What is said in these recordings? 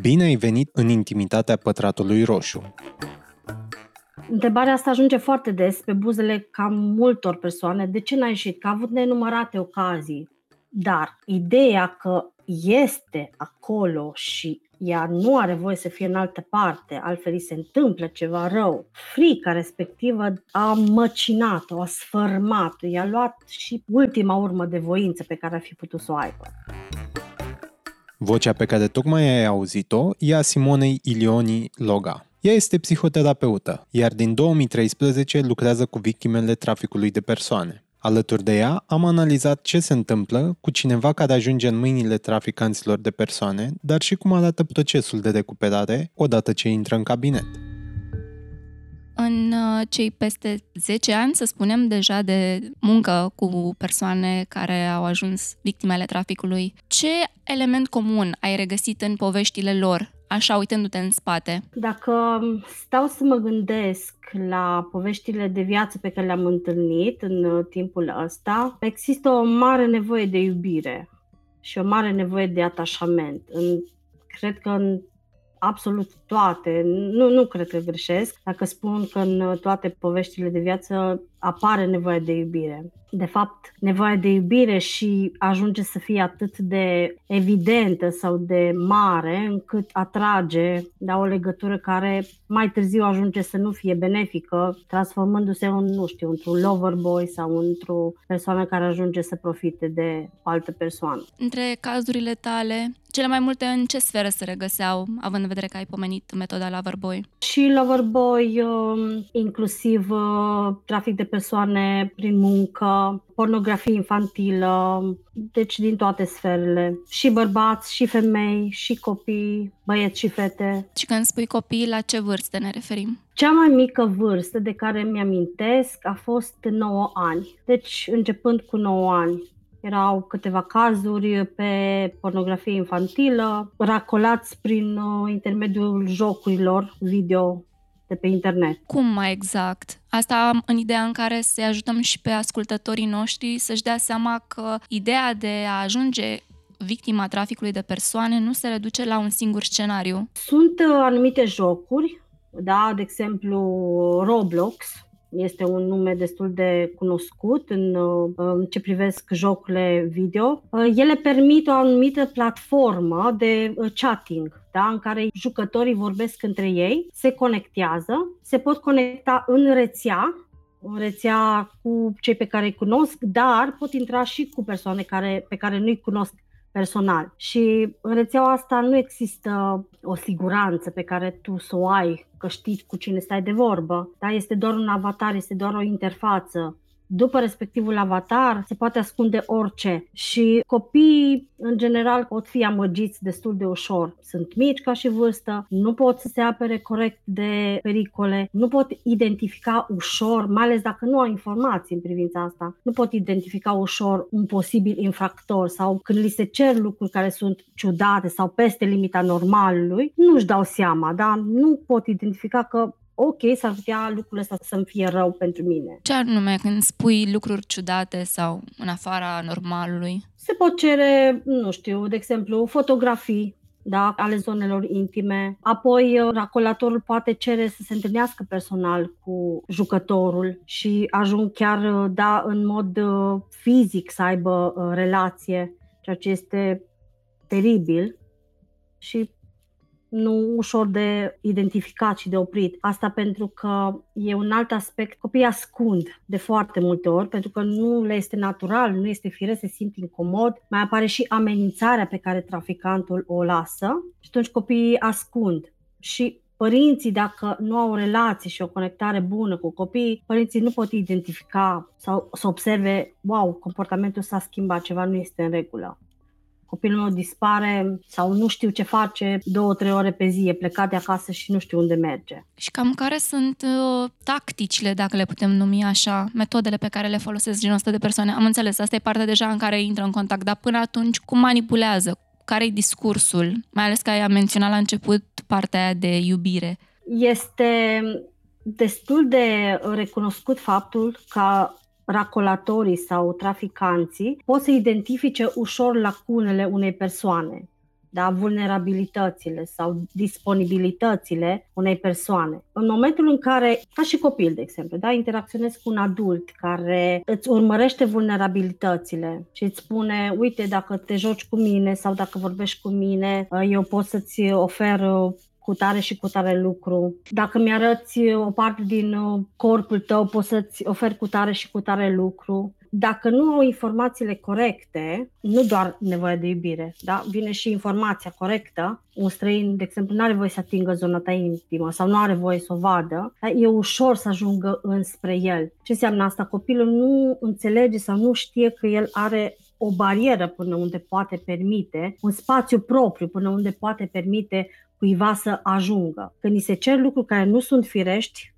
Bine ai venit în intimitatea pătratului roșu. Întrebarea asta ajunge foarte des pe buzele cam multor persoane. De ce n-ai ieșit? Că a avut nenumărate ocazii. Dar ideea că este acolo și ea nu are voie să fie în altă parte, altfel îi se întâmplă ceva rău. Frica respectivă a măcinat-o, a sfărmat-o, i-a luat și ultima urmă de voință pe care ar fi putut să o aibă. Vocea pe care tocmai ai auzit-o e a Simonei Ilioni Loga. Ea este psihoterapeută, iar din 2013 lucrează cu victimele traficului de persoane. Alături de ea am analizat ce se întâmplă cu cineva care ajunge în mâinile traficanților de persoane, dar și cum arată procesul de recuperare odată ce intră în cabinet. În uh, cei peste 10 ani, să spunem, deja de muncă cu persoane care au ajuns victimele traficului, ce element comun ai regăsit în poveștile lor așa uitându-te în spate? Dacă stau să mă gândesc la poveștile de viață pe care le-am întâlnit în uh, timpul ăsta, există o mare nevoie de iubire și o mare nevoie de atașament. În, cred că în absolut toate, nu, nu cred că greșesc, dacă spun că în toate poveștile de viață apare nevoia de iubire. De fapt, nevoia de iubire și ajunge să fie atât de evidentă sau de mare încât atrage la o legătură care mai târziu ajunge să nu fie benefică, transformându-se în, nu știu, într-un lover boy sau într-o persoană care ajunge să profite de o altă persoană. Între cazurile tale, cele mai multe în ce sferă se regăseau, având în vedere că ai pomenit metoda Loverboy? Și Loverboy, um, inclusiv uh, trafic de persoane prin muncă, pornografie infantilă, deci din toate sferele. Și bărbați, și femei, și copii, băieți și fete. Și când spui copii, la ce vârstă ne referim? Cea mai mică vârstă de care mi-amintesc a fost 9 ani. Deci începând cu 9 ani. Erau câteva cazuri pe pornografie infantilă, racolați prin uh, intermediul jocurilor video de pe internet. Cum mai exact? Asta în ideea în care să ajutăm și pe ascultătorii noștri să-și dea seama că ideea de a ajunge victima traficului de persoane nu se reduce la un singur scenariu. Sunt uh, anumite jocuri, da, de exemplu Roblox, este un nume destul de cunoscut în, uh, în ce privesc jocurile video. Uh, ele permit o anumită platformă de uh, chatting, da, în care jucătorii vorbesc între ei, se conectează, se pot conecta în rețea, în rețea cu cei pe care îi cunosc, dar pot intra și cu persoane care, pe care nu-i cunosc personal. Și în rețeaua asta nu există o siguranță pe care tu să o ai, că știi cu cine stai de vorbă. Da? Este doar un avatar, este doar o interfață după respectivul avatar se poate ascunde orice și copiii în general pot fi amăgiți destul de ușor. Sunt mici ca și vârstă, nu pot să se apere corect de pericole, nu pot identifica ușor, mai ales dacă nu au informații în privința asta, nu pot identifica ușor un posibil infractor sau când li se cer lucruri care sunt ciudate sau peste limita normalului, nu-și dau seama, da? nu pot identifica că ok, s-ar putea lucrul ăsta să-mi fie rău pentru mine. Ce anume când spui lucruri ciudate sau în afara normalului? Se pot cere, nu știu, de exemplu, fotografii da, ale zonelor intime. Apoi, uh, racolatorul poate cere să se întâlnească personal cu jucătorul și ajung chiar uh, da, în mod uh, fizic să aibă relație, ceea ce este teribil. Și nu ușor de identificat și de oprit. Asta pentru că e un alt aspect. Copiii ascund de foarte multe ori pentru că nu le este natural, nu este firesc, se simt incomod. Mai apare și amenințarea pe care traficantul o lasă și atunci copiii ascund. Și părinții, dacă nu au o relație și o conectare bună cu copiii, părinții nu pot identifica sau să observe, wow, comportamentul s-a schimbat, ceva nu este în regulă copilul meu dispare sau nu știu ce face două, trei ore pe zi, e plecat de acasă și nu știu unde merge. Și cam care sunt uh, tacticile, dacă le putem numi așa, metodele pe care le folosesc genul ăsta de persoane? Am înțeles, asta e partea deja în care intră în contact, dar până atunci cum manipulează? Care-i discursul? Mai ales că ai menționat la început partea aia de iubire. Este destul de recunoscut faptul că racolatorii sau traficanții pot să identifice ușor lacunele unei persoane. da, vulnerabilitățile sau disponibilitățile unei persoane. În momentul în care, ca și copil, de exemplu, da, interacționezi cu un adult care îți urmărește vulnerabilitățile și îți spune, uite, dacă te joci cu mine sau dacă vorbești cu mine, eu pot să-ți ofer cu tare și cu tare lucru. Dacă mi-arăți o parte din corpul tău, poți să-ți oferi cu tare și cu tare lucru dacă nu au informațiile corecte, nu doar nevoia de iubire, da? vine și informația corectă, un străin, de exemplu, nu are voie să atingă zona ta intimă sau nu are voie să o vadă, da? e ușor să ajungă înspre el. Ce înseamnă asta? Copilul nu înțelege sau nu știe că el are o barieră până unde poate permite, un spațiu propriu până unde poate permite cuiva să ajungă. Când ni se cer lucruri care nu sunt firești,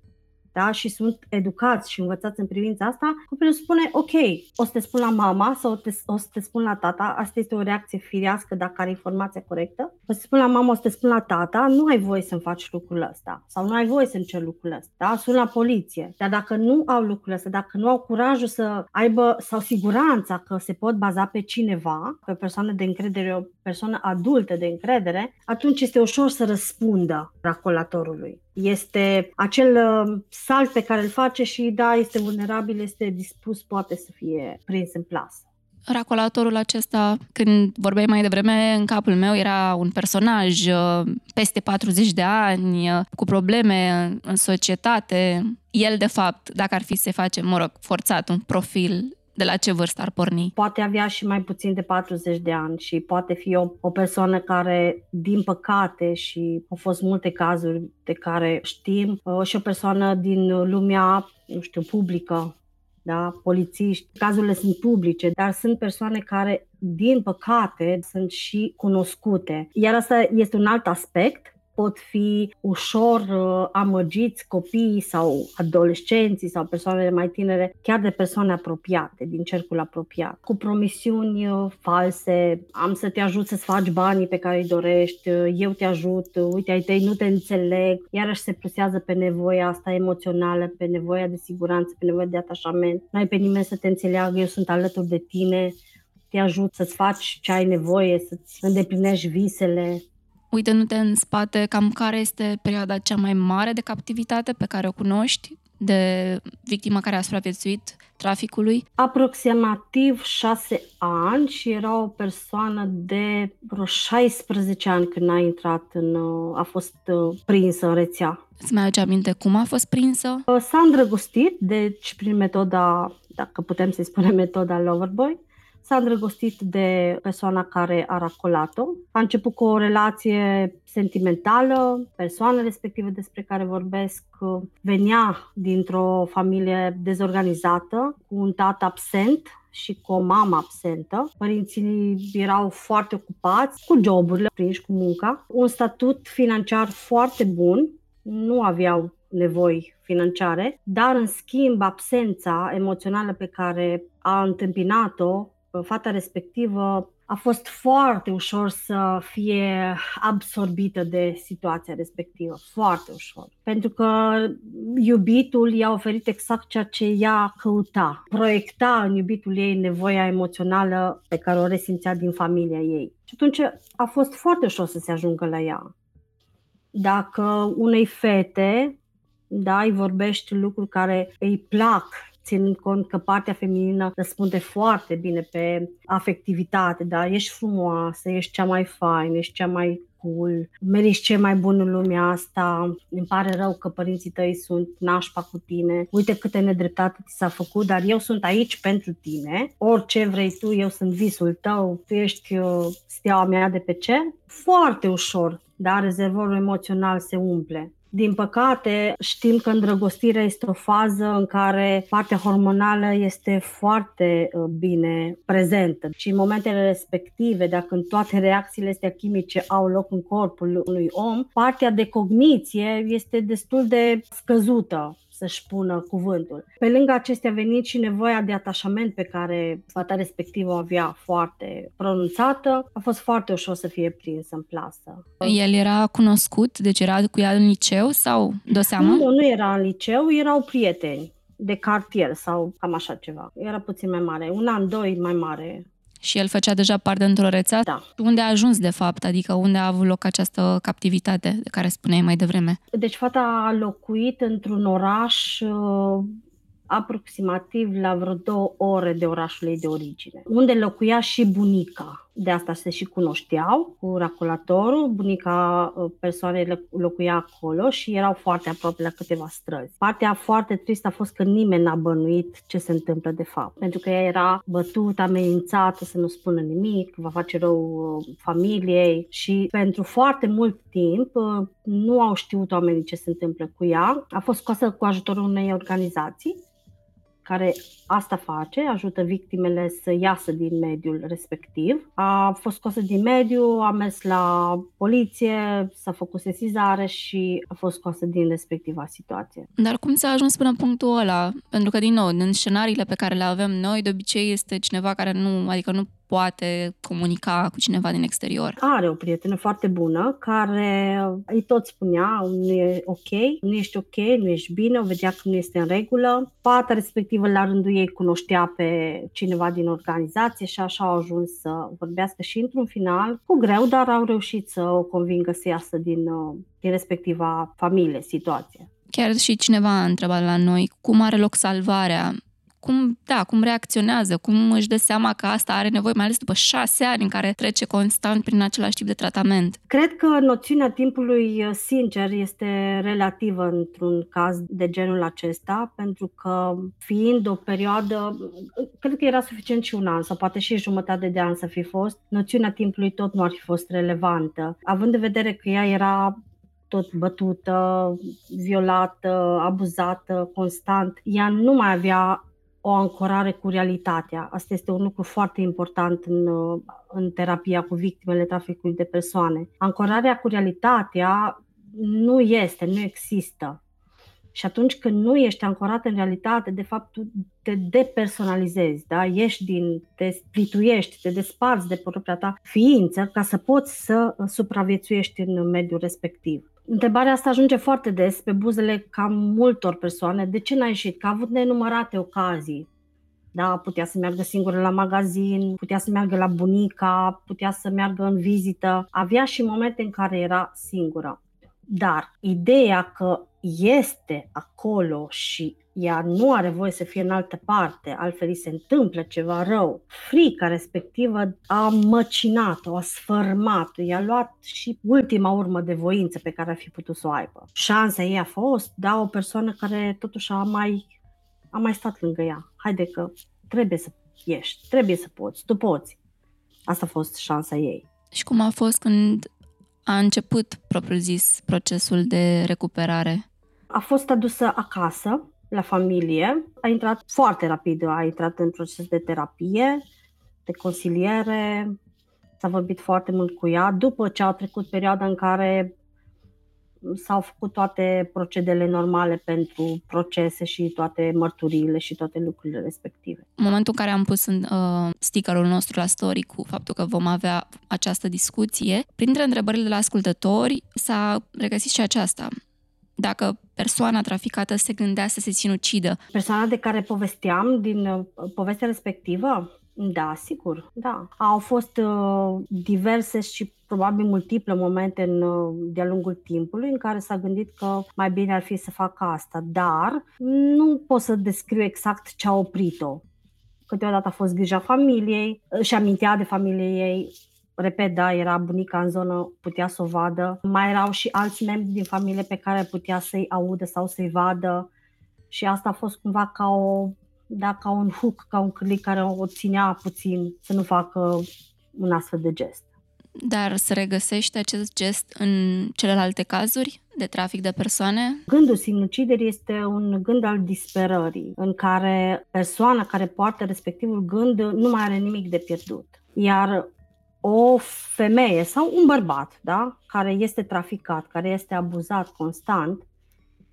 da? și sunt educați și învățați în privința asta, copilul spune, ok, o să te spun la mama sau te, o să te spun la tata, asta este o reacție firească dacă are informația corectă, o să te spun la mama, o să te spun la tata, nu ai voie să-mi faci lucrul ăsta sau nu ai voie să-mi cer lucrul ăsta, da? sun la poliție. Dar dacă nu au lucrul ăsta, dacă nu au curajul să aibă sau siguranța că se pot baza pe cineva, pe o persoană de încredere, o persoană adultă de încredere, atunci este ușor să răspundă racolatorului. Este acel uh, salt pe care îl face și da, este vulnerabil, este dispus, poate să fie prins în plasă. Racolatorul acesta, când vorbeai mai devreme, în capul meu era un personaj uh, peste 40 de ani, uh, cu probleme în societate. El, de fapt, dacă ar fi să face, mă rog, forțat un profil de la ce vârstă ar porni? Poate avea și mai puțin de 40 de ani și poate fi o, o persoană care, din păcate, și au fost multe cazuri de care știm, uh, și o persoană din lumea, nu știu, publică, da, polițiști, cazurile sunt publice, dar sunt persoane care, din păcate, sunt și cunoscute. Iar asta este un alt aspect pot fi ușor uh, amăgiți copiii sau adolescenții sau persoanele mai tinere, chiar de persoane apropiate, din cercul apropiat, cu promisiuni uh, false, am să te ajut să-ți faci banii pe care îi dorești, uh, eu te ajut, uite ai tăi nu te înțeleg, iarăși se plusează pe nevoia asta emoțională, pe nevoia de siguranță, pe nevoia de atașament. Nu ai pe nimeni să te înțeleagă, eu sunt alături de tine, te ajut să-ți faci ce ai nevoie, să-ți îndeplinești visele, uitându-te în spate, cam care este perioada cea mai mare de captivitate pe care o cunoști de victima care a supraviețuit traficului? Aproximativ șase ani și era o persoană de vreo 16 ani când a intrat în, a fost uh, prinsă în rețea. Îți mai aduce aminte cum a fost prinsă? Uh, s-a îndrăgostit, deci prin metoda, dacă putem să-i spunem metoda Loverboy, s-a îndrăgostit de persoana care a racolat-o. A început cu o relație sentimentală, persoana respectivă despre care vorbesc venea dintr-o familie dezorganizată, cu un tată absent și cu o mamă absentă. Părinții erau foarte ocupați cu joburile, prinși cu munca. Un statut financiar foarte bun, nu aveau nevoi financiare, dar în schimb absența emoțională pe care a întâmpinat-o fata respectivă a fost foarte ușor să fie absorbită de situația respectivă, foarte ușor. Pentru că iubitul i-a oferit exact ceea ce ea căuta. Proiecta în iubitul ei nevoia emoțională pe care o resimțea din familia ei. Și atunci a fost foarte ușor să se ajungă la ea. Dacă unei fete da, îi vorbești lucruri care îi plac ținând cont că partea feminină răspunde foarte bine pe afectivitate, da, ești frumoasă, ești cea mai faină, ești cea mai cool, meriți ce mai bun în lumea asta, îmi pare rău că părinții tăi sunt nașpa cu tine, uite câte nedreptate ți s-a făcut, dar eu sunt aici pentru tine, orice vrei tu, eu sunt visul tău, tu ești uh, steaua mea de pe cer, foarte ușor, da, rezervorul emoțional se umple. Din păcate, știm că îndrăgostirea este o fază în care partea hormonală este foarte uh, bine prezentă. Și în momentele respective, dacă în toate reacțiile astea chimice au loc în corpul unui om, partea de cogniție este destul de scăzută să-și pună cuvântul. Pe lângă acestea a venit și nevoia de atașament pe care fata respectivă o avea foarte pronunțată. A fost foarte ușor să fie prinsă în plasă. El era cunoscut, deci era cu ea în liceu sau de seamă? Nu, nu era în liceu, erau prieteni de cartier sau cam așa ceva. Era puțin mai mare, un an, doi mai mare Și el făcea deja parte într-o rețea? Da. Unde a ajuns, de fapt? Adică unde a avut loc această captivitate de care spuneai mai devreme? Deci fata a locuit într-un oraș uh, aproximativ la vreo două ore de orașul ei de origine, unde locuia și bunica. De asta se și cunoșteau cu raculatorul. Bunica uh, persoanei locuia acolo și erau foarte aproape la câteva străzi. Partea foarte tristă a fost că nimeni n-a bănuit ce se întâmplă de fapt. Pentru că ea era bătută, amenințată să nu spună nimic, va face rău uh, familiei și pentru foarte mult timp uh, nu au știut oamenii ce se întâmplă cu ea. A fost scoasă cu ajutorul unei organizații care asta face, ajută victimele să iasă din mediul respectiv. A fost scosă din mediu, a mers la poliție, s-a făcut sesizare și a fost scoasă din respectiva situație. Dar cum s-a ajuns până în punctul ăla? Pentru că, din nou, în scenariile pe care le avem noi, de obicei este cineva care nu, adică nu poate comunica cu cineva din exterior. Are o prietenă foarte bună care îi tot spunea nu e ok, nu ești ok, nu ești bine, o vedea că nu este în regulă. Fata respectivă la rândul ei cunoștea pe cineva din organizație și așa au ajuns să vorbească și într-un final, cu greu, dar au reușit să o convingă să iasă din, din respectiva familie, situație. Chiar și cineva a întrebat la noi cum are loc salvarea cum, da, cum reacționează, cum își dă seama că asta are nevoie, mai ales după șase ani în care trece constant prin același tip de tratament. Cred că noțiunea timpului uh, sincer este relativă într-un caz de genul acesta, pentru că fiind o perioadă, cred că era suficient și un an sau poate și jumătate de an să fi fost, noțiunea timpului tot nu ar fi fost relevantă. Având în vedere că ea era tot bătută, violată, abuzată constant. Ea nu mai avea o ancorare cu realitatea. Asta este un lucru foarte important în, în terapia cu victimele traficului de persoane. Ancorarea cu realitatea nu este, nu există. Și atunci când nu ești ancorat în realitate, de fapt tu te depersonalizezi, da? Ești din, te splituiești, te desparți de propria ta ființă ca să poți să supraviețuiești în mediul respectiv. Întrebarea asta ajunge foarte des pe buzele cam multor persoane. De ce n-ai ieșit? Că a avut nenumărate ocazii. Da, putea să meargă singură la magazin, putea să meargă la bunica, putea să meargă în vizită. Avea și momente în care era singură. Dar ideea că este acolo și ea nu are voie să fie în altă parte, altfel îi se întâmplă ceva rău. Frica respectivă a măcinat-o, a sfărmat-o, i-a luat și ultima urmă de voință pe care ar fi putut să o aibă. Șansa ei a fost, da, o persoană care totuși a mai, a mai stat lângă ea. Haide că trebuie să ieși, trebuie să poți, tu poți. Asta a fost șansa ei. Și cum a fost când a început, propriu-zis, procesul de recuperare? A fost adusă acasă, la familie. A intrat foarte rapid, a intrat în proces de terapie, de consiliere, s-a vorbit foarte mult cu ea. După ce au trecut perioada în care s-au făcut toate procedele normale pentru procese și toate mărturiile și toate lucrurile respective. În momentul în care am pus în uh, stickerul nostru la story cu faptul că vom avea această discuție, printre întrebările de la ascultători s-a regăsit și aceasta. Dacă persoana traficată se gândea să se sinucidă. Persoana de care povesteam din uh, povestea respectivă? Da, sigur, da. Au fost uh, diverse și probabil multiple momente în, uh, de-a lungul timpului în care s-a gândit că mai bine ar fi să facă asta, dar nu pot să descriu exact ce a oprit-o. Câteodată a fost grija familiei, și amintea de familie ei, repet, da, era bunica în zonă, putea să o vadă. Mai erau și alți membri din familie pe care putea să-i audă sau să-i vadă și asta a fost cumva ca o da, ca un hook, ca un cârlic care o ținea puțin să nu facă un astfel de gest. Dar se regăsește acest gest în celelalte cazuri de trafic de persoane? Gândul sinuciderii este un gând al disperării, în care persoana care poartă respectivul gând nu mai are nimic de pierdut. Iar o femeie sau un bărbat da, care este traficat, care este abuzat constant,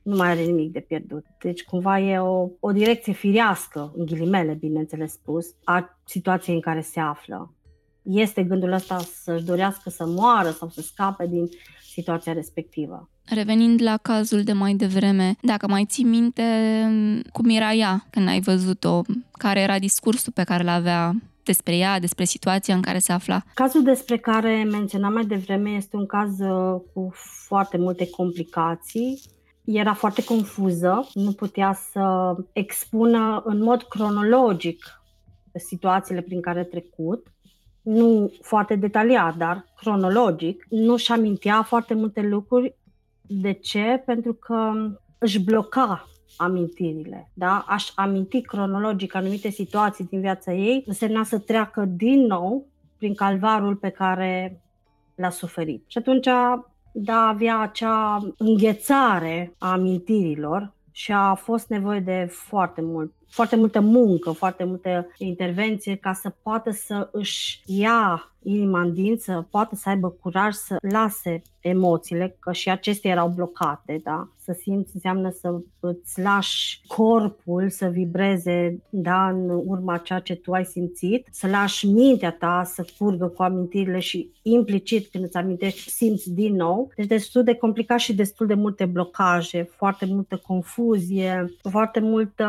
nu mai are nimic de pierdut. Deci cumva e o, o direcție firească, în ghilimele, bineînțeles spus, a situației în care se află. Este gândul ăsta să-și dorească să moară sau să scape din situația respectivă. Revenind la cazul de mai devreme, dacă mai ții minte cum era ea când ai văzut-o, care era discursul pe care l avea despre ea, despre situația în care se afla? Cazul despre care menționam mai devreme este un caz uh, cu foarte multe complicații. Era foarte confuză, nu putea să expună în mod cronologic situațiile prin care a trecut nu foarte detaliat, dar cronologic, nu-și amintea foarte multe lucruri. De ce? Pentru că își bloca amintirile. Da? Aș aminti cronologic anumite situații din viața ei, însemna să treacă din nou prin calvarul pe care l-a suferit. Și atunci da, avea acea înghețare a amintirilor și a fost nevoie de foarte mult foarte multă muncă, foarte multă intervenție ca să poată să își ia inima în din, să poată să aibă curaj să lase emoțiile, că și acestea erau blocate, da? Să simți înseamnă să îți lași corpul să vibreze, da, în urma ceea ce tu ai simțit, să lași mintea ta să curgă cu amintirile și implicit când îți amintești, simți din nou. Deci destul de complicat și destul de multe blocaje, foarte multă confuzie, foarte multă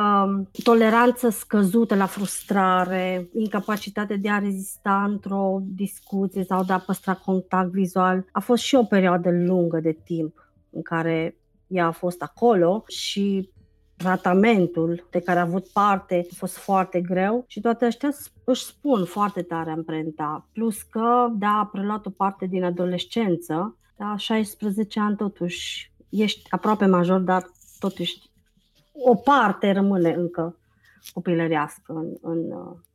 toleranță scăzută la frustrare, incapacitate de a rezista într-o discuție sau de a păstra contact vizual. A fost și o perioadă lungă de timp în care ea a fost acolo și tratamentul de care a avut parte a fost foarte greu și toate astea își spun foarte tare amprenta. Plus că, da, a preluat o parte din adolescență, da, 16 ani totuși, ești aproape major, dar totuși o parte rămâne încă copilărească în, în,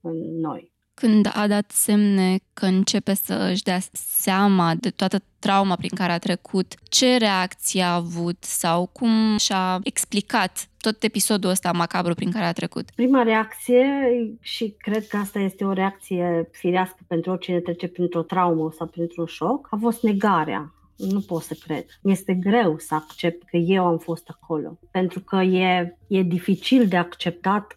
în noi. Când a dat semne că începe să își dea seama de toată trauma prin care a trecut, ce reacție a avut sau cum și-a explicat tot episodul ăsta macabru prin care a trecut? Prima reacție, și cred că asta este o reacție firească pentru oricine trece printr-o traumă sau printr-un șoc, a fost negarea nu pot să cred. Este greu să accept că eu am fost acolo, pentru că e, e dificil de acceptat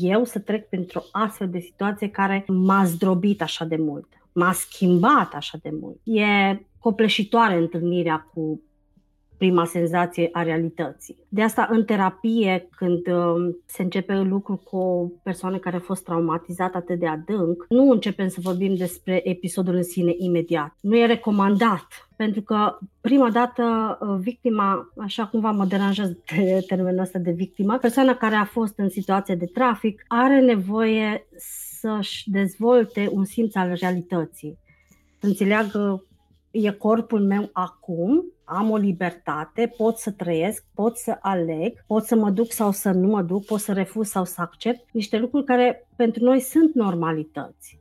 eu să trec printr-o astfel de situație care m-a zdrobit așa de mult, m-a schimbat așa de mult. E copleșitoare întâlnirea cu prima senzație a realității. De asta, în terapie, când um, se începe lucru cu o persoană care a fost traumatizată atât de adânc, nu începem să vorbim despre episodul în sine imediat. Nu e recomandat, pentru că prima dată uh, victima, așa cumva mă deranjează de termenul ăsta de victimă, persoana care a fost în situație de trafic are nevoie să-și dezvolte un simț al realității, să înțeleagă e corpul meu acum, am o libertate, pot să trăiesc, pot să aleg, pot să mă duc sau să nu mă duc, pot să refuz sau să accept niște lucruri care pentru noi sunt normalități.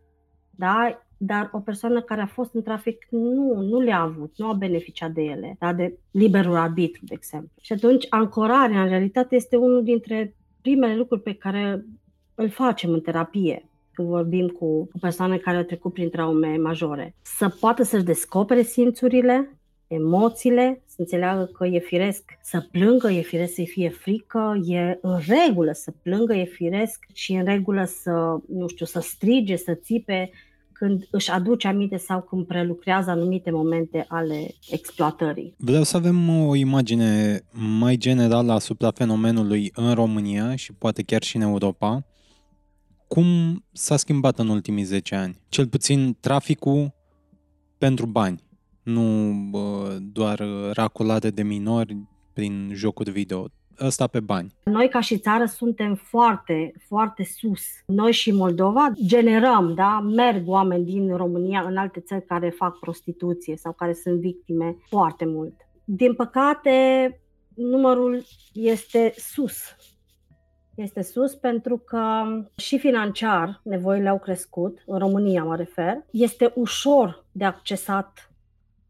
Da? Dar o persoană care a fost în trafic nu, nu le-a avut, nu a beneficiat de ele, da? de liberul arbitru, de exemplu. Și atunci ancorarea în realitate este unul dintre primele lucruri pe care îl facem în terapie când vorbim cu, cu persoane care au trecut prin traume majore, să poată să-și descopere simțurile, emoțiile, să înțeleagă că e firesc să plângă, e firesc să fie frică, e în regulă să plângă, e firesc și e în regulă să, nu știu, să strige, să țipe când își aduce aminte sau când prelucrează anumite momente ale exploatării. Vreau să avem o imagine mai generală asupra fenomenului în România și poate chiar și în Europa. Cum s-a schimbat în ultimii 10 ani? Cel puțin traficul pentru bani, nu bă, doar racolade de minori prin jocuri video. Ăsta pe bani. Noi ca și țară suntem foarte, foarte sus. Noi și Moldova generăm, da? Merg oameni din România în alte țări care fac prostituție sau care sunt victime foarte mult. Din păcate, numărul este sus este sus pentru că și financiar nevoile au crescut, în România mă refer. Este ușor de accesat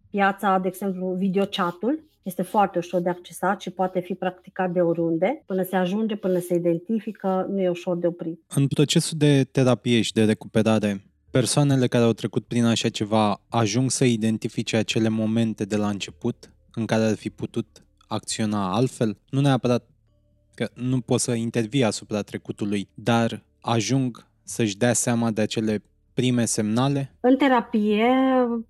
piața, de exemplu, videochatul, este foarte ușor de accesat și poate fi practicat de oriunde. Până se ajunge, până se identifică, nu e ușor de oprit. În procesul de terapie și de recuperare, persoanele care au trecut prin așa ceva ajung să identifice acele momente de la început în care ar fi putut acționa altfel, nu neapărat că nu pot să intervii asupra trecutului, dar ajung să-și dea seama de acele prime semnale? În terapie,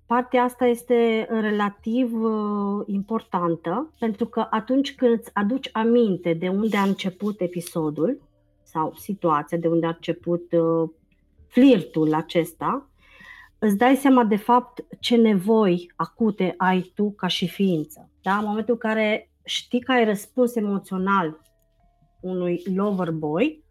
partea asta este relativ uh, importantă, pentru că atunci când îți aduci aminte de unde a început episodul sau situația, de unde a început uh, flirtul acesta, îți dai seama de fapt ce nevoi acute ai tu ca și ființă. Da? În momentul în care știi că ai răspuns emoțional unui lover boy,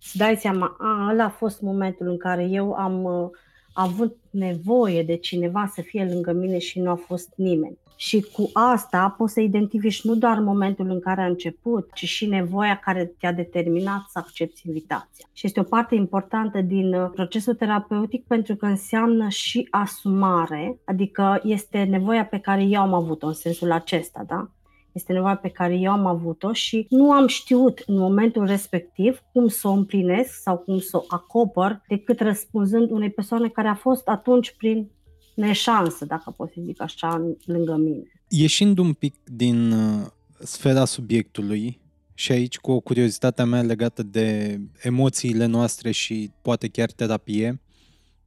îți dai seama, a, ăla a fost momentul în care eu am uh, avut nevoie de cineva să fie lângă mine și nu a fost nimeni. Și cu asta poți să identifici nu doar momentul în care a început, ci și nevoia care te-a determinat să accepti invitația. Și este o parte importantă din uh, procesul terapeutic pentru că înseamnă și asumare, adică este nevoia pe care eu am avut-o în sensul acesta, da? Este nevoia pe care eu am avut-o și nu am știut în momentul respectiv cum să o împlinesc sau cum să o acopăr decât răspunzând unei persoane care a fost atunci prin neșansă, dacă pot să zic așa, lângă mine. Ieșind un pic din uh, sfera subiectului, și aici cu o curiozitatea mea legată de emoțiile noastre și poate chiar terapie,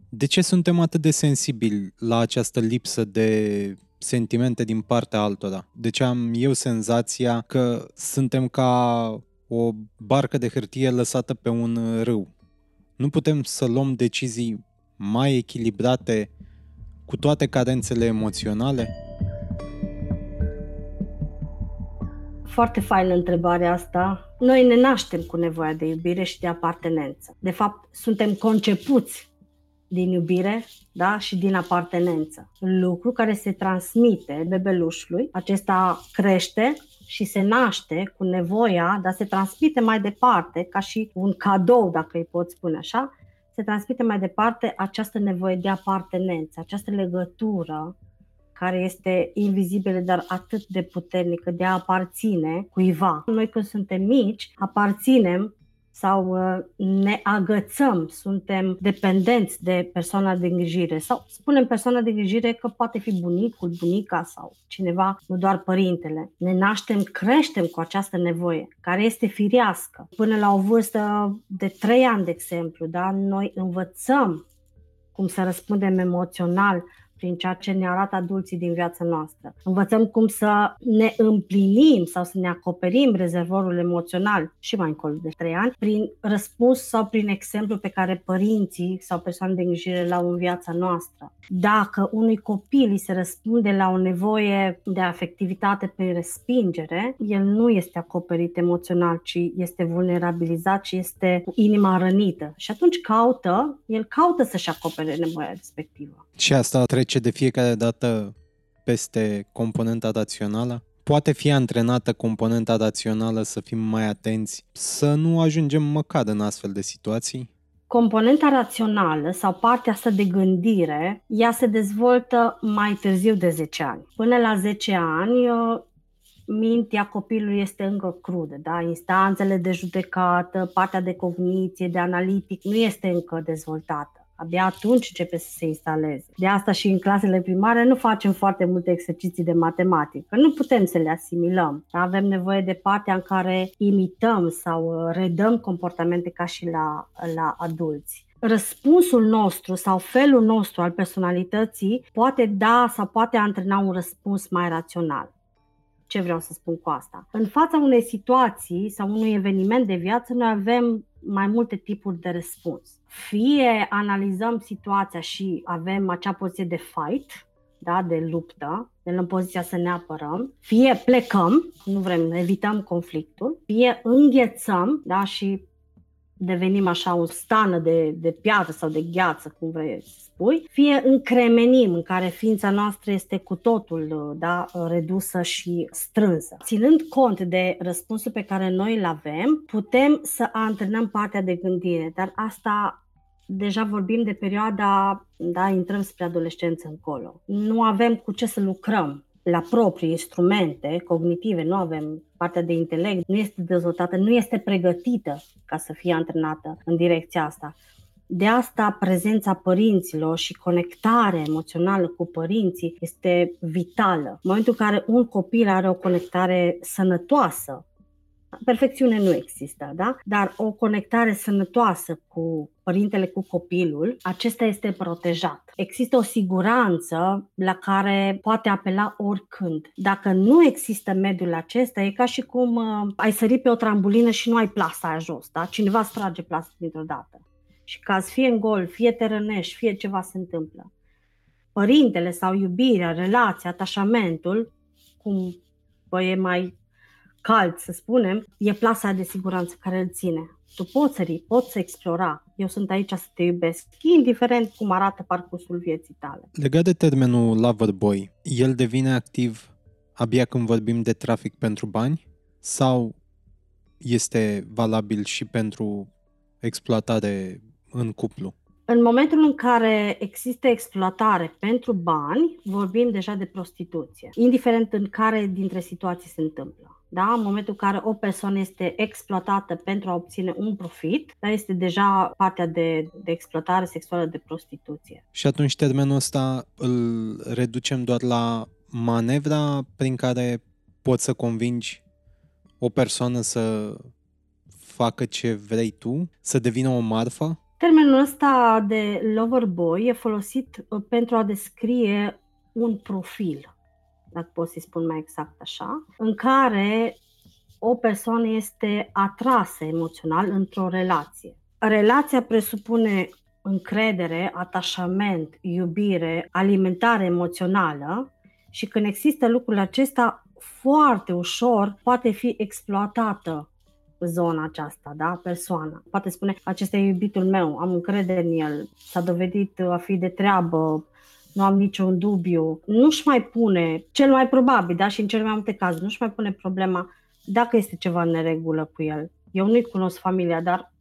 de ce suntem atât de sensibili la această lipsă de sentimente din partea altora? De ce am eu senzația că suntem ca o barcă de hârtie lăsată pe un râu? Nu putem să luăm decizii mai echilibrate cu toate cadențele emoționale? Foarte faină întrebarea asta. Noi ne naștem cu nevoia de iubire și de apartenență. De fapt, suntem concepuți din iubire da? și din apartenență. Lucru care se transmite bebelușului, acesta crește și se naște cu nevoia, dar se transmite mai departe ca și un cadou, dacă îi pot spune așa, se transmite mai departe această nevoie de apartenență, această legătură care este invizibilă, dar atât de puternică de a aparține cuiva. Noi când suntem mici, aparținem sau uh, ne agățăm, suntem dependenți de persoana de îngrijire sau spunem persoana de îngrijire că poate fi bunicul, bunica sau cineva, nu doar părintele. Ne naștem, creștem cu această nevoie, care este firească. Până la o vârstă de 3 ani, de exemplu, da, noi învățăm cum să răspundem emoțional prin ceea ce ne arată adulții din viața noastră. Învățăm cum să ne împlinim sau să ne acoperim rezervorul emoțional și mai încolo de 3 ani prin răspuns sau prin exemplu pe care părinții sau persoane de îngrijire l-au în viața noastră. Dacă unui copil îi se răspunde la o nevoie de afectivitate prin respingere, el nu este acoperit emoțional, ci este vulnerabilizat și este cu inima rănită. Și atunci caută, el caută să-și acopere nevoia respectivă. Și asta trece de fiecare dată peste componenta rațională? Poate fi antrenată componenta rațională să fim mai atenți, să nu ajungem măcar în astfel de situații? Componenta rațională sau partea asta de gândire, ea se dezvoltă mai târziu de 10 ani. Până la 10 ani, mintea copilului este încă crudă, da? instanțele de judecată, partea de cogniție, de analitic nu este încă dezvoltată. Abia atunci începe să se instaleze. De asta și în clasele primare nu facem foarte multe exerciții de matematică. Nu putem să le asimilăm. Avem nevoie de partea în care imităm sau redăm comportamente ca și la, la adulți răspunsul nostru sau felul nostru al personalității poate da sau poate antrena un răspuns mai rațional. Ce vreau să spun cu asta? În fața unei situații sau unui eveniment de viață, noi avem mai multe tipuri de răspuns. Fie analizăm situația și avem acea poziție de fight, da, de luptă, de în poziția să ne apărăm, fie plecăm, nu vrem, evităm conflictul, fie înghețăm da, și devenim așa o stană de, de piatră sau de gheață, cum vrei să spui, fie încremenim în care ființa noastră este cu totul da, redusă și strânsă. Ținând cont de răspunsul pe care noi îl avem, putem să antrenăm partea de gândire, dar asta deja vorbim de perioada, da, intrăm spre adolescență încolo. Nu avem cu ce să lucrăm la proprii instrumente cognitive, nu avem partea de intelect, nu este dezvoltată, nu este pregătită ca să fie antrenată în direcția asta. De asta prezența părinților și conectarea emoțională cu părinții este vitală. În momentul în care un copil are o conectare sănătoasă Perfecțiune nu există, da? Dar o conectare sănătoasă cu părintele, cu copilul, acesta este protejat. Există o siguranță la care poate apela oricând. Dacă nu există mediul acesta, e ca și cum uh, ai sări pe o trambulină și nu ai plasa aia jos, da? Cineva îți trage plasa dintr-o dată. și caz fie în gol, fie te rănești, fie ceva se întâmplă, părintele sau iubirea, relația, atașamentul, cum bă, e mai cald, să spunem, e plasa de siguranță care îl ține. Tu poți sări, poți să explora. Eu sunt aici să te iubesc, indiferent cum arată parcursul vieții tale. Legat de termenul loverboy, el devine activ abia când vorbim de trafic pentru bani sau este valabil și pentru exploatare în cuplu? În momentul în care există exploatare pentru bani, vorbim deja de prostituție, indiferent în care dintre situații se întâmplă. Da? În momentul în care o persoană este exploatată pentru a obține un profit, da, este deja partea de, de exploatare sexuală de prostituție. Și atunci termenul ăsta îl reducem doar la manevra prin care poți să convingi o persoană să facă ce vrei tu, să devină o marfă? Termenul ăsta de lover boy e folosit uh, pentru a descrie un profil, dacă pot să-i spun mai exact așa, în care o persoană este atrasă emoțional într-o relație. Relația presupune încredere, atașament, iubire, alimentare emoțională și când există lucrul acesta, foarte ușor poate fi exploatată zona aceasta, da? persoana. Poate spune, acesta e iubitul meu, am încredere în el, s-a dovedit a fi de treabă, nu am niciun dubiu. Nu-și mai pune, cel mai probabil, da? și în cele mai multe cazuri, nu-și mai pune problema dacă este ceva în neregulă cu el. Eu nu-i cunosc familia, dar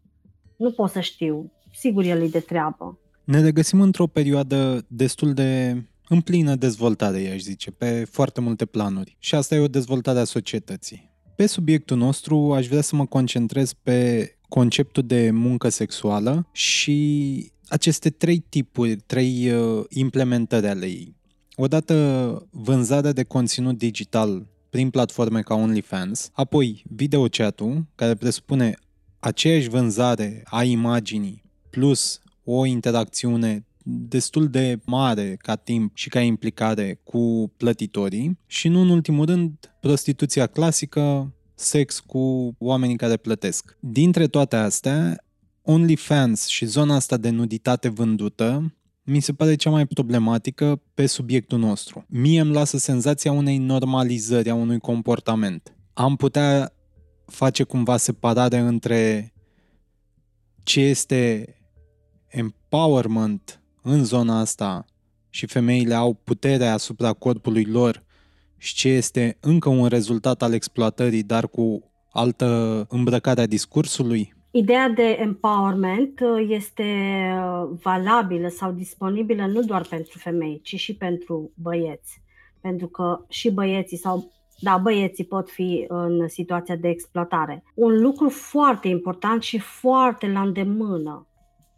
nu pot să știu. Sigur, el e de treabă. Ne regăsim într-o perioadă destul de în plină dezvoltare, i-aș zice, pe foarte multe planuri. Și asta e o dezvoltare a societății. Pe subiectul nostru aș vrea să mă concentrez pe conceptul de muncă sexuală și aceste trei tipuri, trei uh, implementări ale ei. Odată vânzarea de conținut digital prin platforme ca OnlyFans, apoi videochat-ul, care presupune aceeași vânzare a imaginii plus o interacțiune destul de mare ca timp și ca implicare cu plătitorii și nu în ultimul rând prostituția clasică, sex cu oamenii care plătesc. Dintre toate astea, OnlyFans și zona asta de nuditate vândută mi se pare cea mai problematică pe subiectul nostru. Mie îmi lasă senzația unei normalizări a unui comportament. Am putea face cumva separare între ce este empowerment în zona asta și femeile au putere asupra corpului lor și ce este încă un rezultat al exploatării, dar cu altă îmbrăcare a discursului? Ideea de empowerment uh, este uh, valabilă sau disponibilă nu doar pentru femei, ci și pentru băieți. Pentru că și băieții sau da, băieții pot fi în situația de exploatare. Un lucru foarte important și foarte la îndemână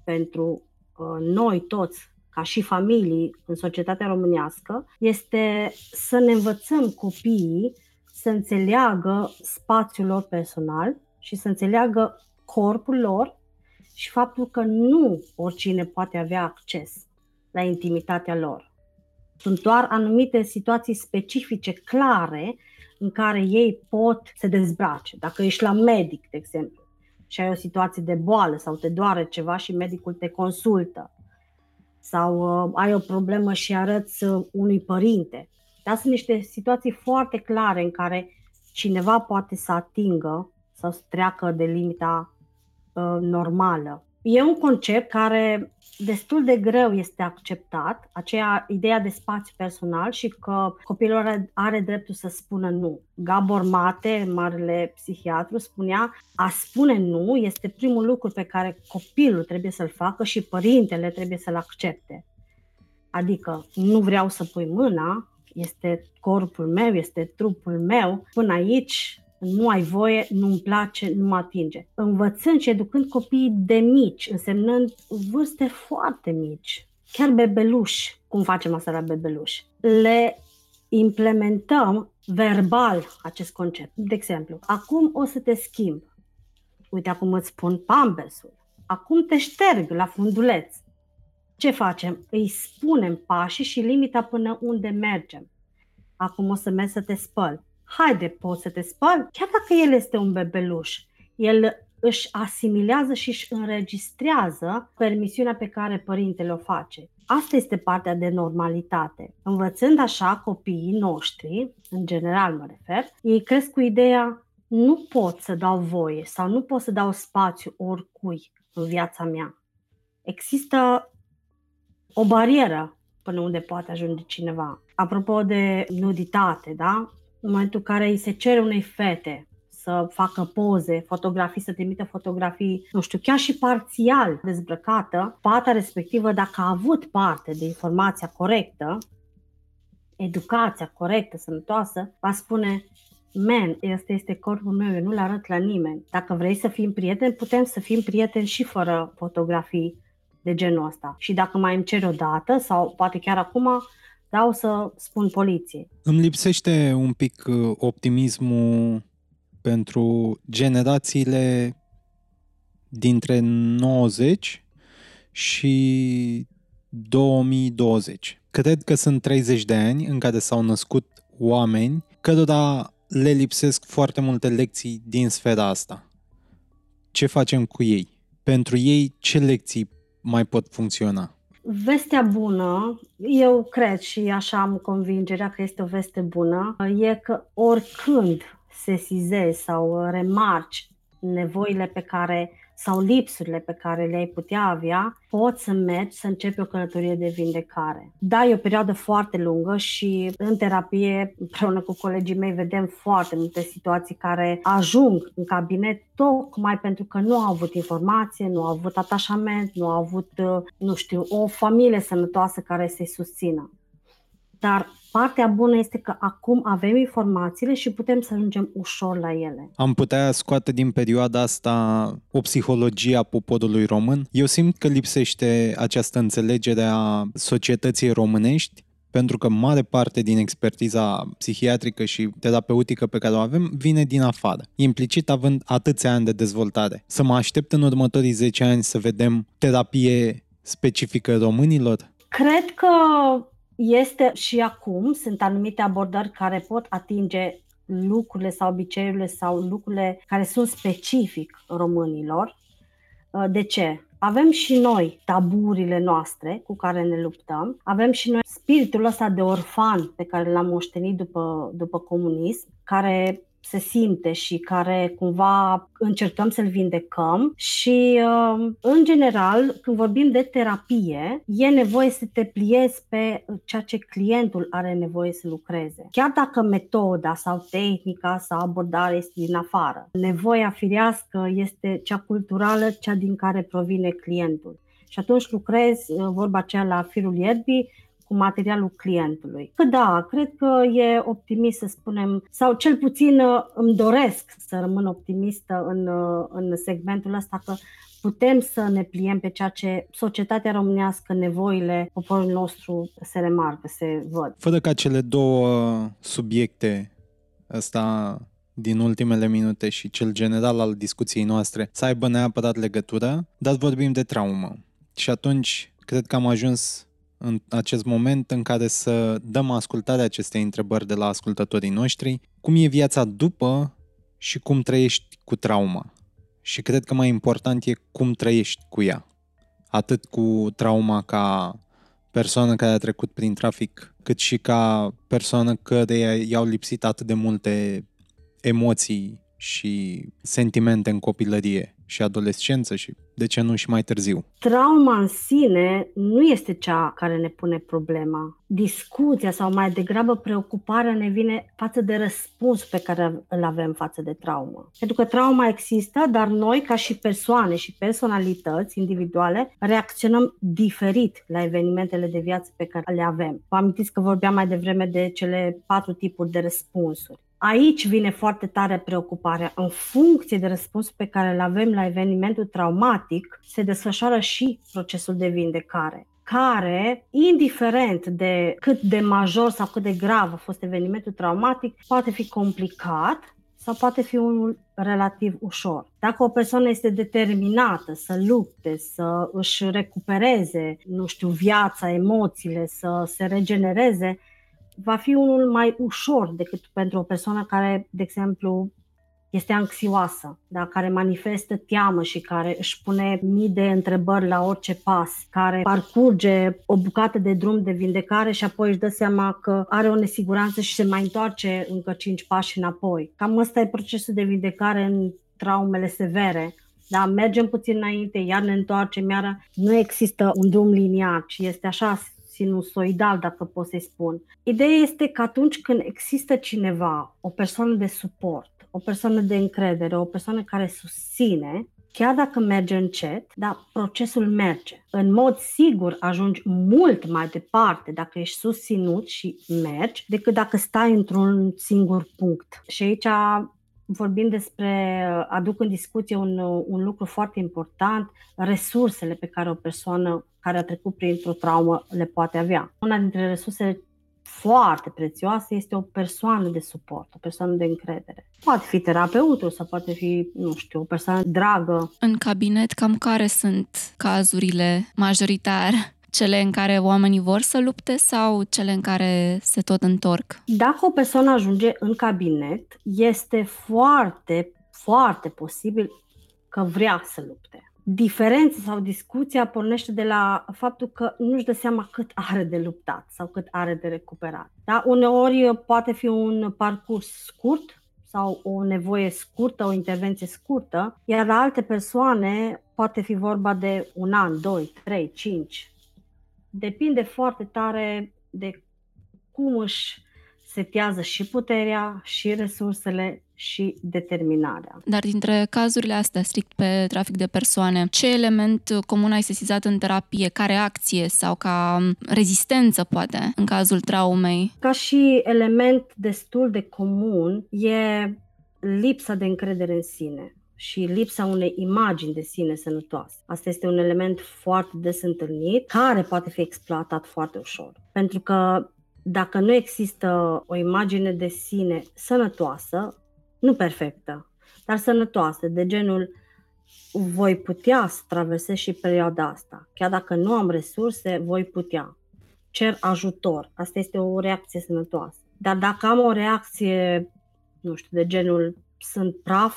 pentru uh, noi toți, ca și familii în societatea românească, este să ne învățăm copiii să înțeleagă spațiul lor personal și să înțeleagă corpul lor și faptul că nu oricine poate avea acces la intimitatea lor. Sunt doar anumite situații specifice, clare, în care ei pot să dezbrace. Dacă ești la medic, de exemplu, și ai o situație de boală sau te doare ceva și medicul te consultă, sau uh, ai o problemă și arăți uh, unui părinte. Dar sunt niște situații foarte clare în care cineva poate să atingă sau să treacă de limita uh, normală. E un concept care destul de greu este acceptat, aceea ideea de spațiu personal și că copilul are, are dreptul să spună nu. Gabor Mate, marele psihiatru, spunea a spune nu este primul lucru pe care copilul trebuie să-l facă și părintele trebuie să-l accepte. Adică nu vreau să pui mâna, este corpul meu, este trupul meu, până aici nu ai voie, nu-mi place, nu mă atinge. Învățând și educând copiii de mici, însemnând vârste foarte mici, chiar bebeluși, cum facem asta la bebeluși, le implementăm verbal acest concept. De exemplu, acum o să te schimb. Uite, acum îți spun pampersul. Acum te șterg la funduleț. Ce facem? Îi spunem pașii și limita până unde mergem. Acum o să merg să te spăl haide, poți să te spăl, chiar dacă el este un bebeluș. El își asimilează și își înregistrează permisiunea pe care părintele o face. Asta este partea de normalitate. Învățând așa copiii noștri, în general mă refer, ei cresc cu ideea nu pot să dau voie sau nu pot să dau spațiu oricui în viața mea. Există o barieră până unde poate ajunge cineva. Apropo de nuditate, da? În momentul în care îi se cere unei fete să facă poze, fotografii, să trimită fotografii, nu știu, chiar și parțial dezbrăcată, fata respectivă, dacă a avut parte de informația corectă, educația corectă, sănătoasă, va spune man, este, este corpul meu, eu nu-l arăt la nimeni. Dacă vrei să fim prieteni, putem să fim prieteni și fără fotografii de genul ăsta. Și dacă mai îmi ceri o dată sau poate chiar acum, da, o să spun poliție. Îmi lipsește un pic uh, optimismul pentru generațiile dintre 90 și 2020. Cred că sunt 30 de ani în care s-au născut oameni cărora le lipsesc foarte multe lecții din sfera asta. Ce facem cu ei? Pentru ei, ce lecții mai pot funcționa? Vestea bună, eu cred și așa am convingerea că este o veste bună, e că oricând sesizezi sau remarci nevoile pe care sau lipsurile pe care le-ai putea avea, poți să mergi să începi o călătorie de vindecare. Da, e o perioadă foarte lungă și în terapie, împreună cu colegii mei, vedem foarte multe situații care ajung în cabinet tocmai pentru că nu au avut informație, nu au avut atașament, nu au avut, nu știu, o familie sănătoasă care să-i susțină. Dar partea bună este că acum avem informațiile și putem să ajungem ușor la ele. Am putea scoate din perioada asta o psihologie a poporului român. Eu simt că lipsește această înțelegere a societății românești pentru că mare parte din expertiza psihiatrică și terapeutică pe care o avem vine din afară, implicit având atâția ani de dezvoltare. Să mă aștept în următorii 10 ani să vedem terapie specifică românilor? Cred că este și acum, sunt anumite abordări care pot atinge lucrurile sau obiceiurile sau lucrurile care sunt specific românilor. Uh, de ce? Avem și noi taburile noastre cu care ne luptăm, avem și noi spiritul ăsta de orfan pe care l-am moștenit după, după comunism, care se simte și care cumva încercăm să-l vindecăm și um, în general când vorbim de terapie e nevoie să te pliezi pe ceea ce clientul are nevoie să lucreze. Chiar dacă metoda sau tehnica sau abordarea este din afară, nevoia firească este cea culturală, cea din care provine clientul. Și atunci lucrezi, uh, vorba aceea la firul ierbii, cu materialul clientului. Că da, cred că e optimist să spunem, sau cel puțin uh, îmi doresc să rămân optimistă în, uh, în segmentul ăsta că putem să ne pliem pe ceea ce societatea românească, nevoile poporului nostru se remarcă, se văd. Fără ca cele două subiecte ăsta din ultimele minute și cel general al discuției noastre să aibă neapărat legătură, dar vorbim de traumă. Și atunci cred că am ajuns în acest moment în care să dăm ascultare acestei întrebări de la ascultătorii noștri, cum e viața după și cum trăiești cu trauma. Și cred că mai important e cum trăiești cu ea. Atât cu trauma ca persoană care a trecut prin trafic, cât și ca persoană care i-au lipsit atât de multe emoții și sentimente în copilărie și adolescență și de ce nu și mai târziu? Trauma în sine nu este cea care ne pune problema. Discuția sau mai degrabă preocuparea ne vine față de răspuns pe care îl avem față de traumă. Pentru că trauma există, dar noi ca și persoane și personalități individuale reacționăm diferit la evenimentele de viață pe care le avem. Vă amintiți că vorbeam mai devreme de cele patru tipuri de răspunsuri. Aici vine foarte tare preocuparea. În funcție de răspunsul pe care îl avem la evenimentul traumatic, se desfășoară și procesul de vindecare care, indiferent de cât de major sau cât de grav a fost evenimentul traumatic, poate fi complicat sau poate fi unul relativ ușor. Dacă o persoană este determinată să lupte, să își recupereze, nu știu, viața, emoțiile, să se regenereze, va fi unul mai ușor decât pentru o persoană care, de exemplu, este anxioasă, da? care manifestă teamă și care își pune mii de întrebări la orice pas, care parcurge o bucată de drum de vindecare și apoi își dă seama că are o nesiguranță și se mai întoarce încă cinci pași înapoi. Cam ăsta e procesul de vindecare în traumele severe. Da, mergem puțin înainte, iar ne întoarcem, iar nu există un drum liniar, ci este așa sinusoidal, dacă pot să-i spun. Ideea este că atunci când există cineva, o persoană de suport, o persoană de încredere, o persoană care susține, chiar dacă merge încet, dar procesul merge. În mod sigur ajungi mult mai departe dacă ești susținut și mergi, decât dacă stai într-un singur punct. Și aici vorbim despre, aduc în discuție un, un lucru foarte important, resursele pe care o persoană care a trecut printr-o traumă le poate avea. Una dintre resursele foarte prețioase este o persoană de suport, o persoană de încredere. Poate fi terapeutul sau poate fi, nu știu, o persoană dragă. În cabinet, cam care sunt cazurile majoritar? Cele în care oamenii vor să lupte sau cele în care se tot întorc? Dacă o persoană ajunge în cabinet, este foarte, foarte posibil că vrea să lupte diferența sau discuția pornește de la faptul că nu-și dă seama cât are de luptat sau cât are de recuperat. Da? Uneori poate fi un parcurs scurt sau o nevoie scurtă, o intervenție scurtă, iar la alte persoane poate fi vorba de un an, doi, trei, cinci. Depinde foarte tare de cum își setează și puterea și resursele și determinarea. Dar dintre cazurile astea, strict pe trafic de persoane, ce element comun ai sesizat în terapie, ca reacție sau ca rezistență, poate, în cazul traumei? Ca și element destul de comun e lipsa de încredere în sine și lipsa unei imagini de sine sănătoase. Asta este un element foarte des întâlnit, care poate fi exploatat foarte ușor. Pentru că dacă nu există o imagine de sine sănătoasă, nu perfectă, dar sănătoasă, de genul voi putea să traversez și perioada asta. Chiar dacă nu am resurse, voi putea. Cer ajutor. Asta este o reacție sănătoasă. Dar dacă am o reacție, nu știu, de genul sunt praf,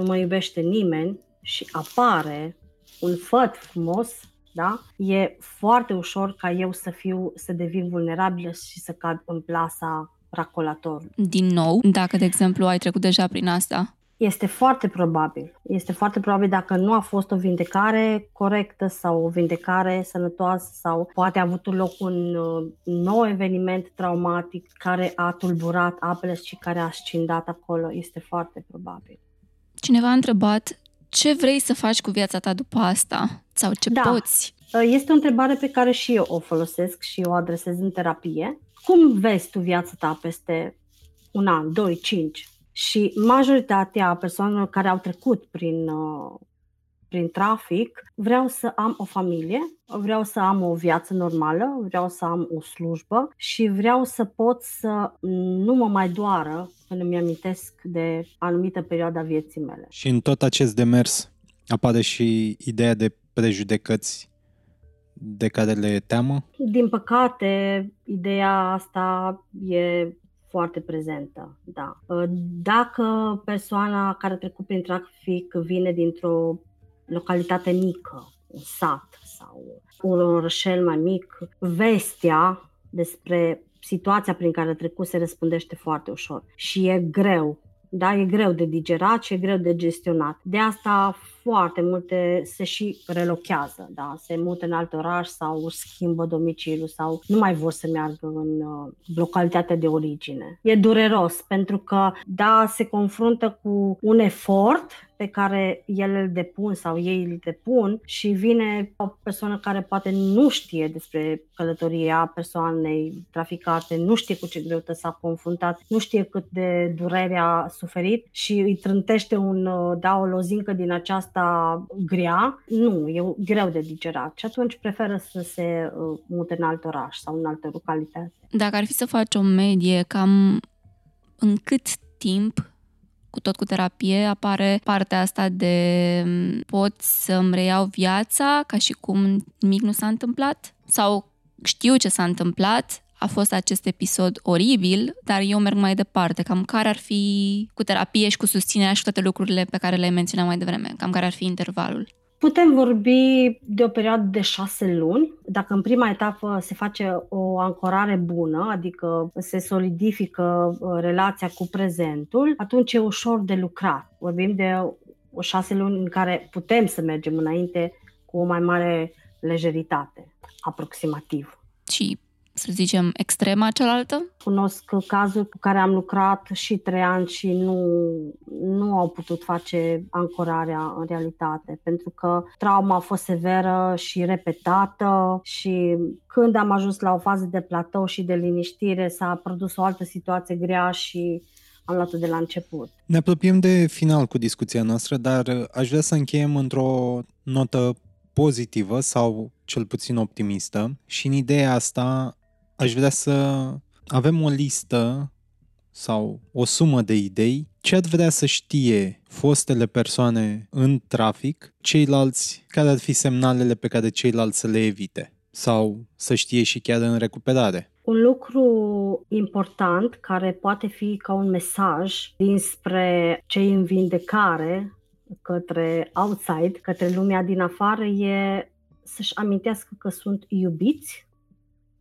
nu mă iubește nimeni și apare un făt frumos, da? e foarte ușor ca eu să fiu, să devin vulnerabilă și să cad în plasa racolator. Din nou, dacă, de exemplu, ai trecut deja prin asta? Este foarte probabil. Este foarte probabil dacă nu a fost o vindecare corectă sau o vindecare sănătoasă sau poate a avut loc un uh, nou eveniment traumatic care a tulburat apele și care a scindat acolo. Este foarte probabil. Cineva a întrebat ce vrei să faci cu viața ta după asta? Sau ce da. poți? Uh, este o întrebare pe care și eu o folosesc și o adresez în terapie cum vezi tu viața ta peste un an, doi, cinci? Și majoritatea persoanelor care au trecut prin, uh, prin trafic vreau să am o familie, vreau să am o viață normală, vreau să am o slujbă și vreau să pot să nu mă mai doară când îmi amintesc de anumită perioadă a vieții mele. Și în tot acest demers apare și ideea de prejudecăți de care le teamă? Din păcate, ideea asta e foarte prezentă, da. Dacă persoana care a trecut prin trafic vine dintr-o localitate mică, un sat sau un orășel mai mic, vestea despre situația prin care a trecut se răspundește foarte ușor și e greu da, e greu de digerat și e greu de gestionat. De asta foarte multe se și relochează, da, se mută în alt oraș sau schimbă domiciliu sau nu mai vor să meargă în uh, localitatea de origine. E dureros pentru că, da, se confruntă cu un efort pe care el îl depun sau ei îl depun și vine o persoană care poate nu știe despre călătoria persoanei traficate, nu știe cu ce greutăți s-a confruntat, nu știe cât de durere a suferit și îi trântește un, da, o lozincă din aceasta grea. Nu, e greu de digerat și atunci preferă să se uh, mute în alt oraș sau în altă localitate. Dacă ar fi să faci o medie, cam în cât timp cu tot cu terapie, apare partea asta de mm, pot să-mi reiau viața ca și cum nimic nu s-a întâmplat? Sau știu ce s-a întâmplat, a fost acest episod oribil, dar eu merg mai departe. Cam care ar fi cu terapie și cu susținerea și toate lucrurile pe care le-ai menționat mai devreme? Cam care ar fi intervalul? Putem vorbi de o perioadă de șase luni. Dacă în prima etapă se face o ancorare bună, adică se solidifică uh, relația cu prezentul, atunci e ușor de lucrat. Vorbim de o șase luni în care putem să mergem înainte cu o mai mare lejeritate, aproximativ. Și să zicem, extrema cealaltă? Cunosc cazuri cu care am lucrat și trei ani și nu, nu au putut face ancorarea în realitate, pentru că trauma a fost severă și repetată și când am ajuns la o fază de platou și de liniștire s-a produs o altă situație grea și am luat-o de la început. Ne apropiem de final cu discuția noastră, dar aș vrea să încheiem într-o notă pozitivă sau cel puțin optimistă și în ideea asta aș vrea să avem o listă sau o sumă de idei ce ar vrea să știe fostele persoane în trafic, ceilalți, care ar fi semnalele pe care ceilalți să le evite sau să știe și chiar în recuperare. Un lucru important care poate fi ca un mesaj dinspre cei în vindecare către outside, către lumea din afară, e să-și amintească că sunt iubiți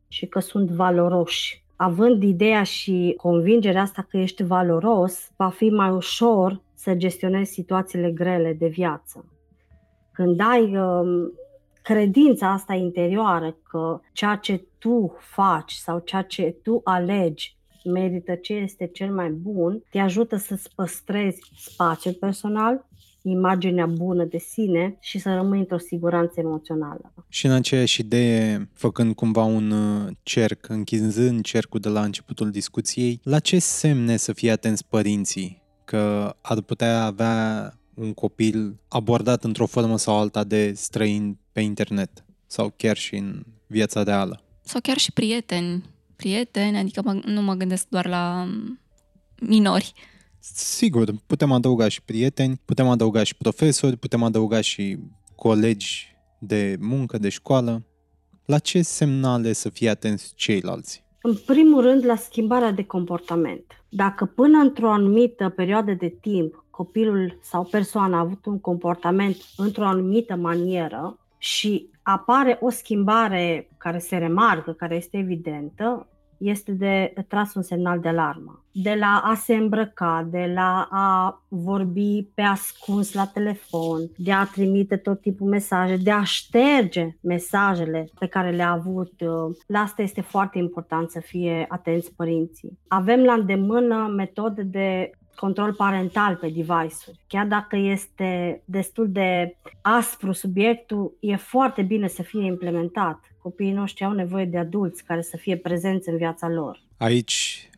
și că sunt valoroși. Având ideea și convingerea asta că ești valoros, va fi mai ușor să gestionezi situațiile grele de viață. Când ai um, credința asta interioară că ceea ce tu faci sau ceea ce tu alegi merită ce este cel mai bun, te ajută să-ți păstrezi spațiul personal, imaginea bună de sine și să rămâi într-o siguranță emoțională. Și în aceeași idee, făcând cumva un uh, cerc, închizând cercul de la începutul discuției, la ce semne să fie atenți părinții că ar putea avea un copil abordat într-o formă sau alta de străin pe internet sau chiar și în viața reală? Sau chiar și prieteni. Prieteni, adică mă, nu mă gândesc doar la um, minori. Sigur, putem adăuga și prieteni, putem adăuga și profesori, putem adăuga și colegi de muncă, de școală. La ce semnale să fie atenți ceilalți? În primul rând, la schimbarea de comportament. Dacă până într-o anumită perioadă de timp copilul sau persoana a avut un comportament într-o anumită manieră și apare o schimbare care se remarcă, care este evidentă, este de tras un semnal de alarmă. De la a se îmbrăca, de la a vorbi pe ascuns la telefon, de a trimite tot tipul mesaje, de a șterge mesajele pe care le-a avut. Uh, la asta este foarte important să fie atenți părinții. Avem la îndemână metode de control parental pe device-uri. Chiar dacă este destul de aspru subiectul, e foarte bine să fie implementat. Copiii noștri au nevoie de adulți care să fie prezenți în viața lor. Aici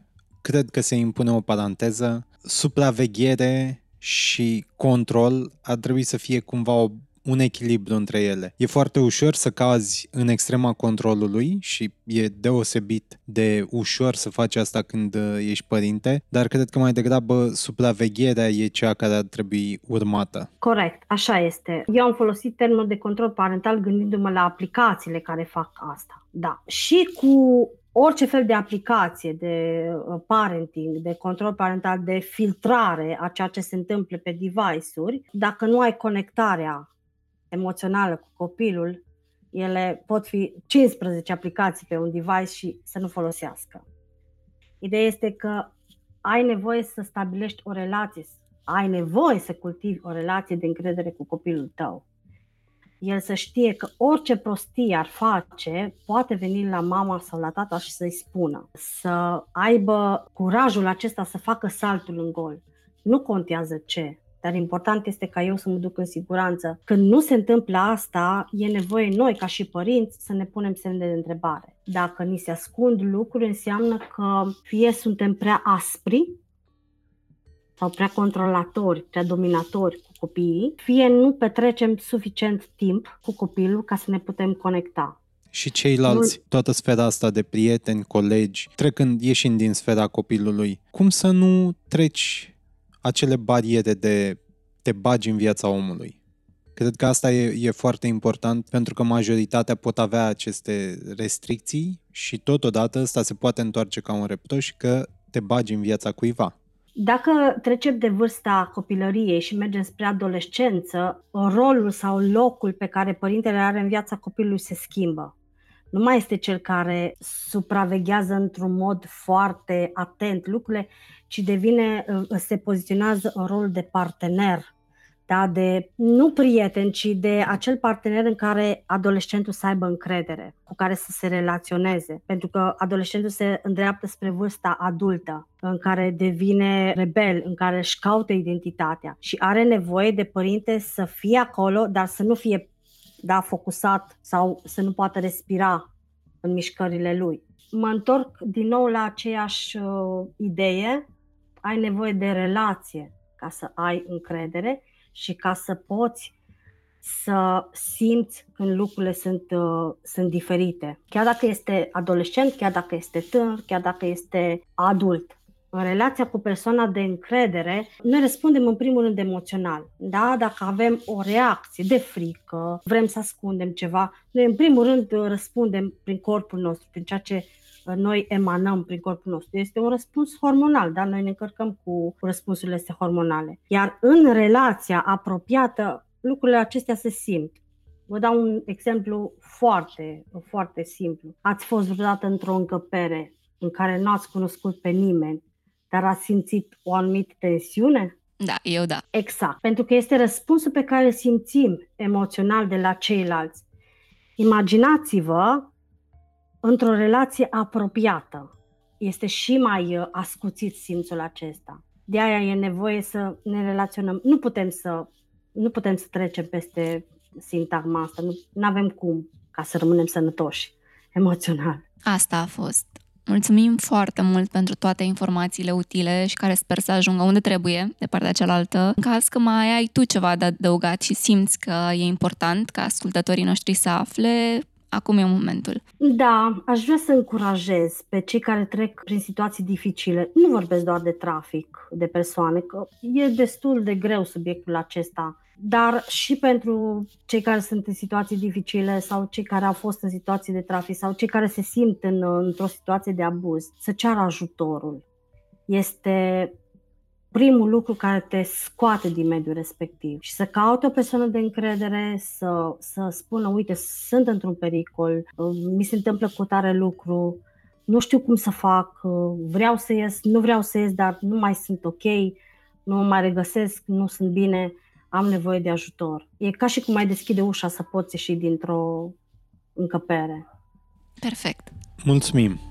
cred că se impune o paranteză. Supraveghere și control ar trebui să fie cumva o un echilibru între ele. E foarte ușor să cazi în extrema controlului și e deosebit de ușor să faci asta când uh, ești părinte, dar cred că mai degrabă supravegherea e cea care ar trebui urmată. Corect, așa este. Eu am folosit termenul de control parental gândindu-mă la aplicațiile care fac asta. Da. Și cu orice fel de aplicație de uh, parenting, de control parental, de filtrare a ceea ce se întâmplă pe device-uri, dacă nu ai conectarea emoțională cu copilul, ele pot fi 15 aplicații pe un device și să nu folosească. Ideea este că ai nevoie să stabilești o relație, ai nevoie să cultivi o relație de încredere cu copilul tău. El să știe că orice prostie ar face, poate veni la mama sau la tata și să-i spună. Să aibă curajul acesta să facă saltul în gol. Nu contează ce, dar important este ca eu să mă duc în siguranță. Când nu se întâmplă asta, e nevoie noi, ca și părinți, să ne punem semne de întrebare. Dacă ni se ascund lucruri, înseamnă că fie suntem prea aspri sau prea controlatori, prea dominatori cu copiii, fie nu petrecem suficient timp cu copilul ca să ne putem conecta. Și ceilalți, toată sfera asta de prieteni, colegi, trecând, ieșind din sfera copilului, cum să nu treci acele bariere de te bagi în viața omului. Cred că asta e, e foarte important pentru că majoritatea pot avea aceste restricții și totodată asta se poate întoarce ca un reptoș că te bagi în viața cuiva. Dacă trecem de vârsta copilăriei și mergem spre adolescență, rolul sau locul pe care părintele are în viața copilului se schimbă. Nu mai este cel care supraveghează într-un mod foarte atent lucrurile, ci devine, se poziționează în rol de partener da, de nu prieten, ci de acel partener în care adolescentul să aibă încredere, cu care să se relaționeze. Pentru că adolescentul se îndreaptă spre vârsta adultă, în care devine rebel, în care își caută identitatea și are nevoie de părinte să fie acolo, dar să nu fie da, focusat sau să nu poată respira în mișcările lui. Mă întorc din nou la aceeași uh, idee, ai nevoie de relație ca să ai încredere și ca să poți să simți când lucrurile sunt, uh, sunt diferite. Chiar dacă este adolescent, chiar dacă este tânăr, chiar dacă este adult. În relația cu persoana de încredere, noi răspundem în primul rând emoțional. Da? Dacă avem o reacție de frică, vrem să ascundem ceva, noi în primul rând răspundem prin corpul nostru, prin ceea ce noi emanăm prin corpul nostru. Este un răspuns hormonal, dar noi ne încărcăm cu răspunsurile astea hormonale. Iar în relația apropiată, lucrurile acestea se simt. Vă dau un exemplu foarte, foarte simplu. Ați fost vreodată într-o încăpere în care nu ați cunoscut pe nimeni, dar ați simțit o anumită tensiune? Da, eu da. Exact. Pentru că este răspunsul pe care îl simțim emoțional de la ceilalți. Imaginați-vă într-o relație apropiată. Este și mai uh, ascuțit simțul acesta. De aia e nevoie să ne relaționăm. Nu putem să, nu putem să trecem peste sintagma asta. Nu avem cum ca să rămânem sănătoși emoțional. Asta a fost. Mulțumim foarte mult pentru toate informațiile utile și care sper să ajungă unde trebuie, de partea cealaltă. În caz că mai ai tu ceva de adăugat și simți că e important ca ascultătorii noștri să afle, acum e momentul. Da, aș vrea să încurajez pe cei care trec prin situații dificile. Nu vorbesc doar de trafic de persoane, că e destul de greu subiectul acesta, dar și pentru cei care sunt în situații dificile sau cei care au fost în situații de trafic sau cei care se simt în, într-o situație de abuz, să ceară ajutorul. Este primul lucru care te scoate din mediul respectiv și să caute o persoană de încredere, să, să spună, uite, sunt într-un pericol, mi se întâmplă cu tare lucru, nu știu cum să fac, vreau să ies, nu vreau să ies, dar nu mai sunt ok, nu mă mai regăsesc, nu sunt bine, am nevoie de ajutor. E ca și cum ai deschide ușa să poți ieși dintr-o încăpere. Perfect. Mulțumim!